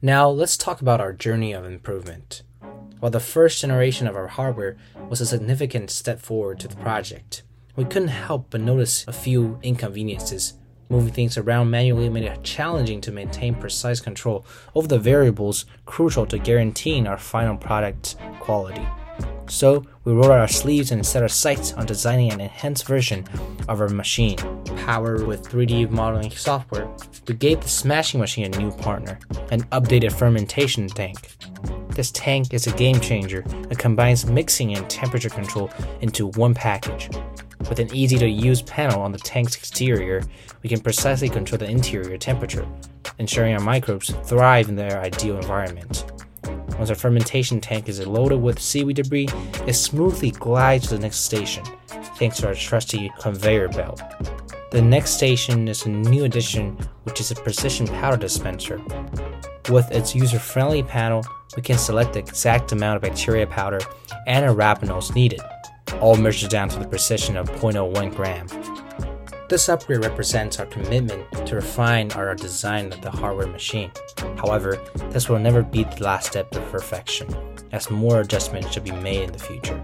Now, let's talk about our journey of improvement. While the first generation of our hardware was a significant step forward to the project, we couldn't help but notice a few inconveniences. Moving things around manually made it challenging to maintain precise control over the variables crucial to guaranteeing our final product quality. So, we rolled our sleeves and set our sights on designing an enhanced version of our machine. Powered with 3D modeling software, we gave the smashing machine a new partner, an updated fermentation tank. This tank is a game changer that combines mixing and temperature control into one package. With an easy to use panel on the tank's exterior, we can precisely control the interior temperature, ensuring our microbes thrive in their ideal environment. Once our fermentation tank is loaded with seaweed debris, it smoothly glides to the next station, thanks to our trusty conveyor belt. The next station is a new addition, which is a precision powder dispenser. With its user friendly panel, we can select the exact amount of bacteria powder and arabinose needed, all measured down to the precision of 0.01 gram. This upgrade represents our commitment to refine our design of the hardware machine. However, this will never be the last step to perfection, as more adjustments should be made in the future.